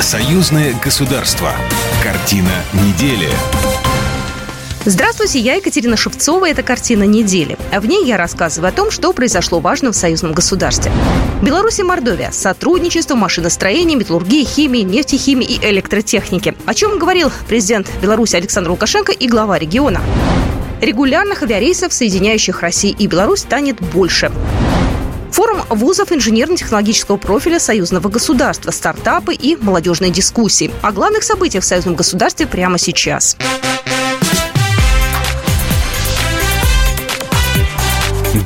Союзное государство. Картина недели. Здравствуйте, я Екатерина Шевцова. Это «Картина недели». В ней я рассказываю о том, что произошло важно в союзном государстве. Беларусь и Мордовия. Сотрудничество, машиностроение, металлургии, химии, нефтехимии и электротехники. О чем говорил президент Беларуси Александр Лукашенко и глава региона. Регулярных авиарейсов, соединяющих Россию и Беларусь, станет больше. Форум вузов инженерно-технологического профиля союзного государства, стартапы и молодежные дискуссии. О главных событиях в союзном государстве прямо сейчас.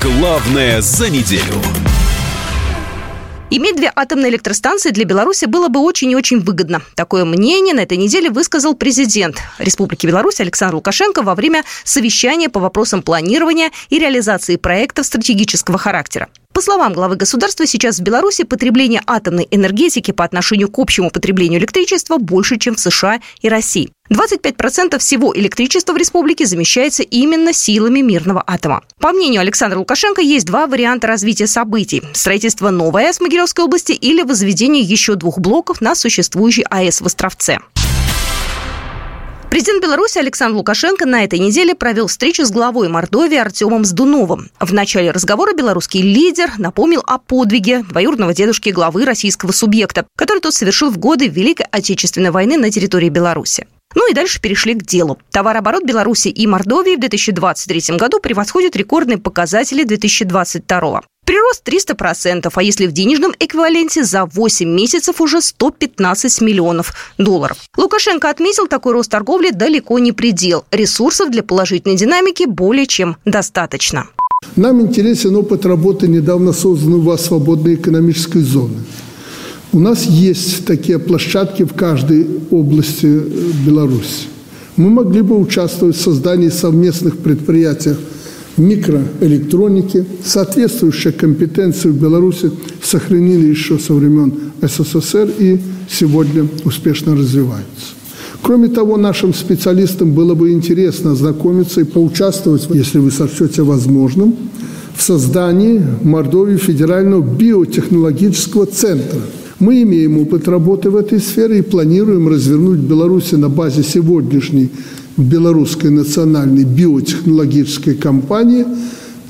Главное за неделю. Иметь две атомные электростанции для Беларуси было бы очень и очень выгодно. Такое мнение на этой неделе высказал президент Республики Беларусь Александр Лукашенко во время совещания по вопросам планирования и реализации проектов стратегического характера. По словам главы государства, сейчас в Беларуси потребление атомной энергетики по отношению к общему потреблению электричества больше, чем в США и России. 25% всего электричества в республике замещается именно силами мирного атома. По мнению Александра Лукашенко, есть два варианта развития событий. Строительство новой АЭС в Могилевской области или возведение еще двух блоков на существующей АЭС в Островце. Президент Беларуси Александр Лукашенко на этой неделе провел встречу с главой Мордовии Артемом Сдуновым. В начале разговора белорусский лидер напомнил о подвиге двоюродного дедушки главы российского субъекта, который тот совершил в годы Великой Отечественной войны на территории Беларуси. Ну и дальше перешли к делу. Товарооборот Беларуси и Мордовии в 2023 году превосходит рекордные показатели 2022. Прирост 300%, а если в денежном эквиваленте за 8 месяцев уже 115 миллионов долларов. Лукашенко отметил, такой рост торговли далеко не предел. Ресурсов для положительной динамики более чем достаточно. Нам интересен опыт работы недавно созданной вас свободной экономической зоны. У нас есть такие площадки в каждой области э, Беларуси. Мы могли бы участвовать в создании совместных предприятий микроэлектроники. Соответствующие компетенции в Беларуси сохранили еще со времен СССР и сегодня успешно развиваются. Кроме того, нашим специалистам было бы интересно ознакомиться и поучаствовать, если вы сочтете возможным, в создании Мордовии федерального биотехнологического центра. Мы имеем опыт работы в этой сфере и планируем развернуть в Беларуси на базе сегодняшней белорусской национальной биотехнологической компании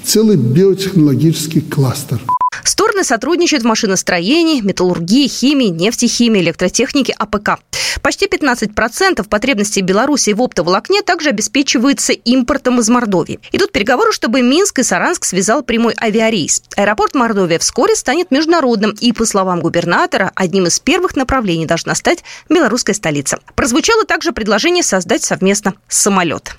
целый биотехнологический кластер. Стороны сотрудничают в машиностроении, металлургии, химии, нефтехимии, электротехнике, АПК. Почти 15% потребностей Беларуси в оптоволокне также обеспечиваются импортом из Мордовии. Идут переговоры, чтобы Минск и Саранск связал прямой авиарейс. Аэропорт Мордовия вскоре станет международным и, по словам губернатора, одним из первых направлений должна стать белорусская столица. Прозвучало также предложение создать совместно самолет.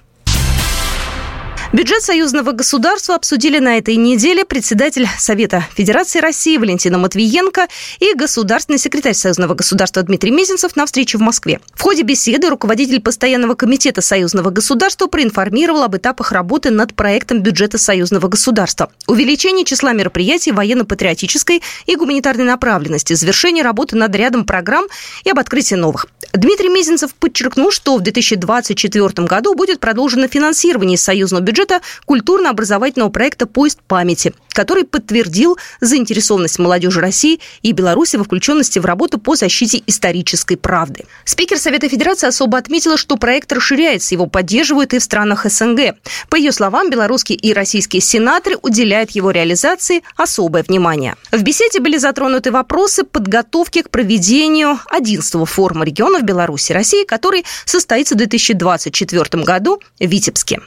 Бюджет союзного государства обсудили на этой неделе председатель Совета Федерации России Валентина Матвиенко и государственный секретарь союзного государства Дмитрий Мезенцев на встрече в Москве. В ходе беседы руководитель постоянного комитета союзного государства проинформировал об этапах работы над проектом бюджета союзного государства. Увеличение числа мероприятий военно-патриотической и гуманитарной направленности, завершение работы над рядом программ и об открытии новых. Дмитрий Мезенцев подчеркнул, что в 2024 году будет продолжено финансирование союзного бюджета бюджета культурно-образовательного проекта «Поезд памяти», который подтвердил заинтересованность молодежи России и Беларуси во включенности в работу по защите исторической правды. Спикер Совета Федерации особо отметила, что проект расширяется, его поддерживают и в странах СНГ. По ее словам, белорусские и российские сенаторы уделяют его реализации особое внимание. В беседе были затронуты вопросы подготовки к проведению 11-го форума регионов Беларуси и России, который состоится в 2024 году в Витебске.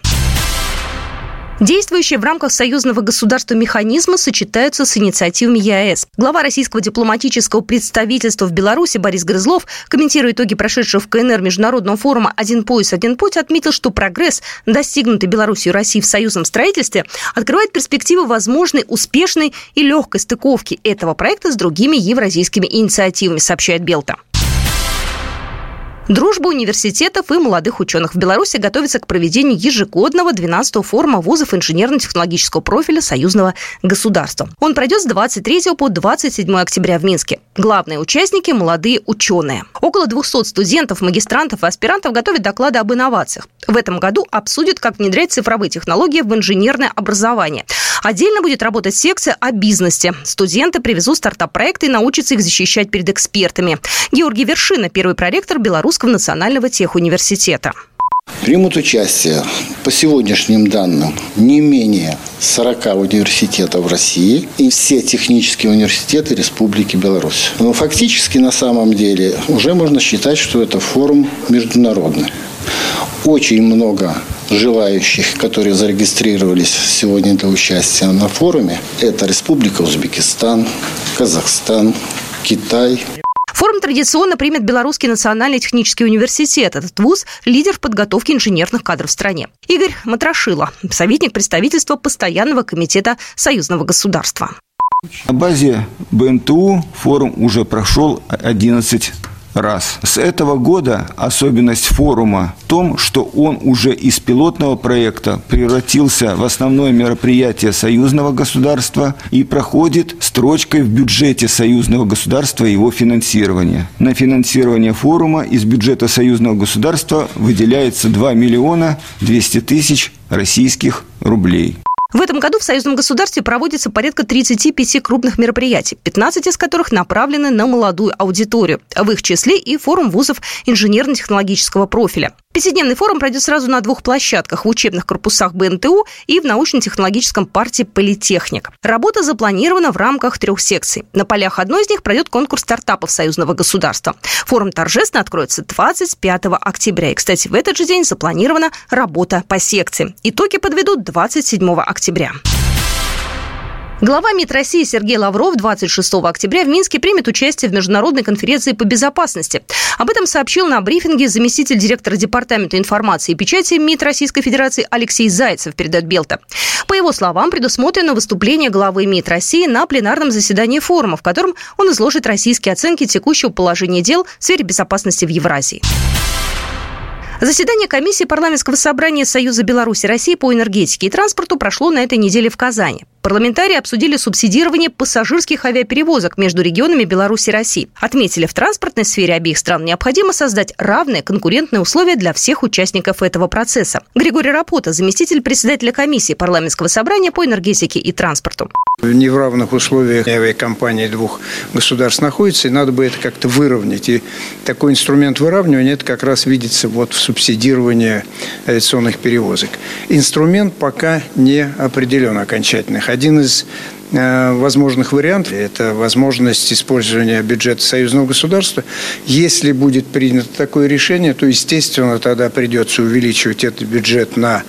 Действующие в рамках союзного государства механизмы сочетаются с инициативами ЕАЭС. Глава российского дипломатического представительства в Беларуси Борис Грызлов, комментируя итоги прошедшего в КНР международного форума «Один пояс, один путь», отметил, что прогресс, достигнутый Беларусью и Россией в союзном строительстве, открывает перспективы возможной успешной и легкой стыковки этого проекта с другими евразийскими инициативами, сообщает Белта. Дружба университетов и молодых ученых в Беларуси готовится к проведению ежегодного 12-го форума вузов инженерно-технологического профиля союзного государства. Он пройдет с 23 по 27 октября в Минске. Главные участники – молодые ученые. Около 200 студентов, магистрантов и аспирантов готовят доклады об инновациях. В этом году обсудят, как внедрять цифровые технологии в инженерное образование. Отдельно будет работать секция о бизнесе. Студенты привезут стартап-проекты и научатся их защищать перед экспертами. Георгий Вершина, первый проректор Белорусского национального техуниверситета. Примут участие по сегодняшним данным не менее 40 университетов России и все технические университеты Республики Беларусь. Но фактически на самом деле уже можно считать, что это форум международный. Очень много желающих, которые зарегистрировались сегодня для участия на форуме. Это Республика Узбекистан, Казахстан, Китай, Форум традиционно примет Белорусский национальный технический университет. Этот вуз – лидер в подготовке инженерных кадров в стране. Игорь Матрошила, советник представительства Постоянного комитета союзного государства. На базе БНТУ форум уже прошел 11 раз. С этого года особенность форума в том, что он уже из пилотного проекта превратился в основное мероприятие союзного государства и проходит строчкой в бюджете союзного государства его финансирования. На финансирование форума из бюджета союзного государства выделяется 2 миллиона 200 тысяч российских рублей. В этом году в союзном государстве проводится порядка 35 крупных мероприятий, 15 из которых направлены на молодую аудиторию. В их числе и форум вузов инженерно-технологического профиля. Пятидневный форум пройдет сразу на двух площадках – в учебных корпусах БНТУ и в научно-технологическом парке «Политехник». Работа запланирована в рамках трех секций. На полях одной из них пройдет конкурс стартапов союзного государства. Форум торжественно откроется 25 октября. И, кстати, в этот же день запланирована работа по секции. Итоги подведут 27 октября. Глава МИД России Сергей Лавров 26 октября в Минске примет участие в международной конференции по безопасности. Об этом сообщил на брифинге заместитель директора Департамента информации и печати МИД Российской Федерации Алексей Зайцев, передает Белта. По его словам, предусмотрено выступление главы МИД России на пленарном заседании форума, в котором он изложит российские оценки текущего положения дел в сфере безопасности в Евразии. Заседание комиссии парламентского собрания Союза Беларуси России по энергетике и транспорту прошло на этой неделе в Казани. Парламентарии обсудили субсидирование пассажирских авиаперевозок между регионами Беларуси и России. Отметили, в транспортной сфере обеих стран необходимо создать равные конкурентные условия для всех участников этого процесса. Григорий Рапота, заместитель председателя комиссии парламентского собрания по энергетике и транспорту. В равных условиях авиакомпании двух государств находятся, и надо бы это как-то выровнять. И такой инструмент выравнивания, это как раз видится вот в субсидировании авиационных перевозок. Инструмент пока не определен окончательно один из э, возможных вариантов – это возможность использования бюджета союзного государства. Если будет принято такое решение, то, естественно, тогда придется увеличивать этот бюджет на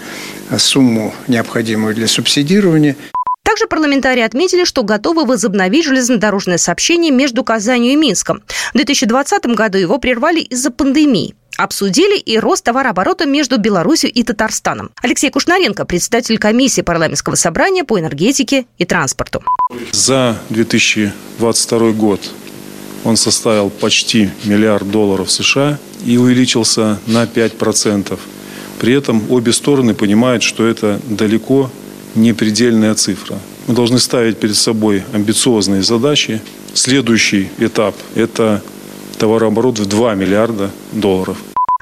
сумму, необходимую для субсидирования. Также парламентарии отметили, что готовы возобновить железнодорожное сообщение между Казанью и Минском. В 2020 году его прервали из-за пандемии. Обсудили и рост товарооборота между Беларусью и Татарстаном. Алексей Кушнаренко, председатель комиссии парламентского собрания по энергетике и транспорту. За 2022 год он составил почти миллиард долларов США и увеличился на 5%. При этом обе стороны понимают, что это далеко не предельная цифра. Мы должны ставить перед собой амбициозные задачи. Следующий этап – это товарооборот в 2 миллиарда долларов.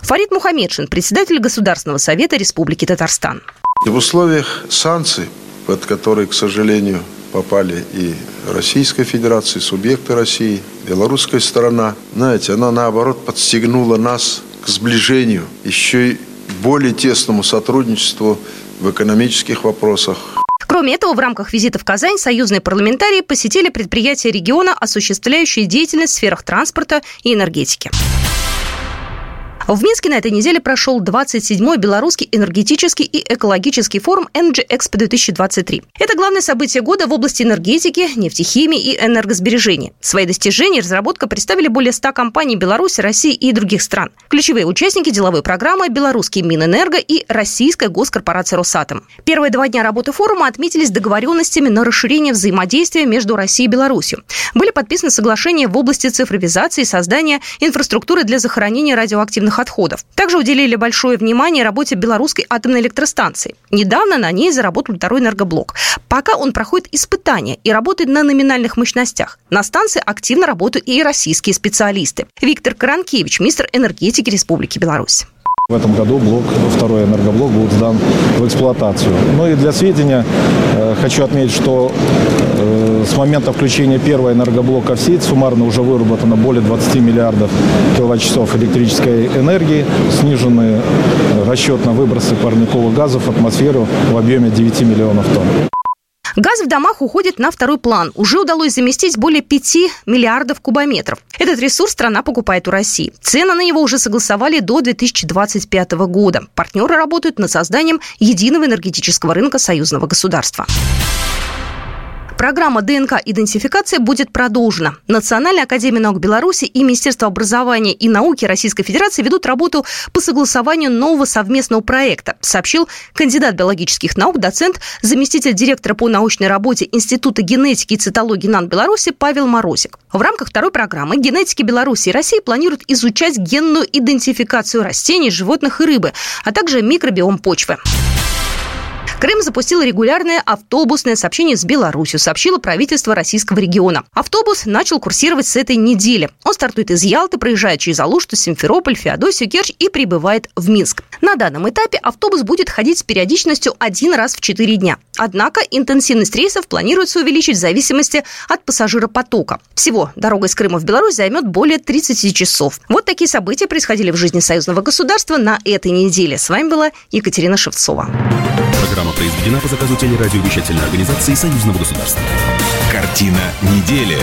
Фарид Мухаммедшин, председатель Государственного совета Республики Татарстан. В условиях санкций, под которые, к сожалению, попали и Российская Федерация, субъекты России, белорусская сторона, знаете, она наоборот подстегнула нас к сближению, еще и более тесному сотрудничеству в экономических вопросах. Кроме этого, в рамках визита в Казань союзные парламентарии посетили предприятия региона, осуществляющие деятельность в сферах транспорта и энергетики. В Минске на этой неделе прошел 27-й Белорусский энергетический и экологический форум Energy Expo 2023. Это главное событие года в области энергетики, нефтехимии и энергосбережения. Свои достижения и разработка представили более 100 компаний Беларуси, России и других стран. Ключевые участники деловой программы – Белорусский Минэнерго и Российская госкорпорация «Росатом». Первые два дня работы форума отметились договоренностями на расширение взаимодействия между Россией и Беларусью. Были подписаны соглашения в области цифровизации и создания инфраструктуры для захоронения радиоактивных ядерных отходов. Также уделили большое внимание работе белорусской атомной электростанции. Недавно на ней заработал второй энергоблок. Пока он проходит испытания и работает на номинальных мощностях. На станции активно работают и российские специалисты. Виктор Каранкевич, министр энергетики Республики Беларусь. В этом году блок, второй энергоблок будет сдан в эксплуатацию. Ну и для сведения э, хочу отметить, что э, с момента включения первого энергоблока в сеть суммарно уже выработано более 20 миллиардов киловатт-часов электрической энергии, снижены расчетно выбросы парниковых газов в атмосферу в объеме 9 миллионов тонн. Газ в домах уходит на второй план. Уже удалось заместить более 5 миллиардов кубометров. Этот ресурс страна покупает у России. Цены на него уже согласовали до 2025 года. Партнеры работают над созданием единого энергетического рынка союзного государства. Программа ДНК-идентификация будет продолжена. Национальная академия наук Беларуси и Министерство образования и науки Российской Федерации ведут работу по согласованию нового совместного проекта, сообщил кандидат биологических наук, доцент, заместитель директора по научной работе Института генетики и цитологии НАН Беларуси Павел Морозик. В рамках второй программы генетики Беларуси и России планируют изучать генную идентификацию растений, животных и рыбы, а также микробиом почвы. Крым запустил регулярное автобусное сообщение с Беларусью, сообщило правительство российского региона. Автобус начал курсировать с этой недели. Он стартует из Ялты, проезжает через Алушту, Симферополь, Феодосию, Керчь и прибывает в Минск. На данном этапе автобус будет ходить с периодичностью один раз в четыре дня. Однако интенсивность рейсов планируется увеличить в зависимости от пассажиропотока. Всего дорога из Крыма в Беларусь займет более 30 часов. Вот такие события происходили в жизни союзного государства на этой неделе. С вами была Екатерина Шевцова. Программа произведена по заказу телерадиовещательной организации Союзного государства. Картина недели.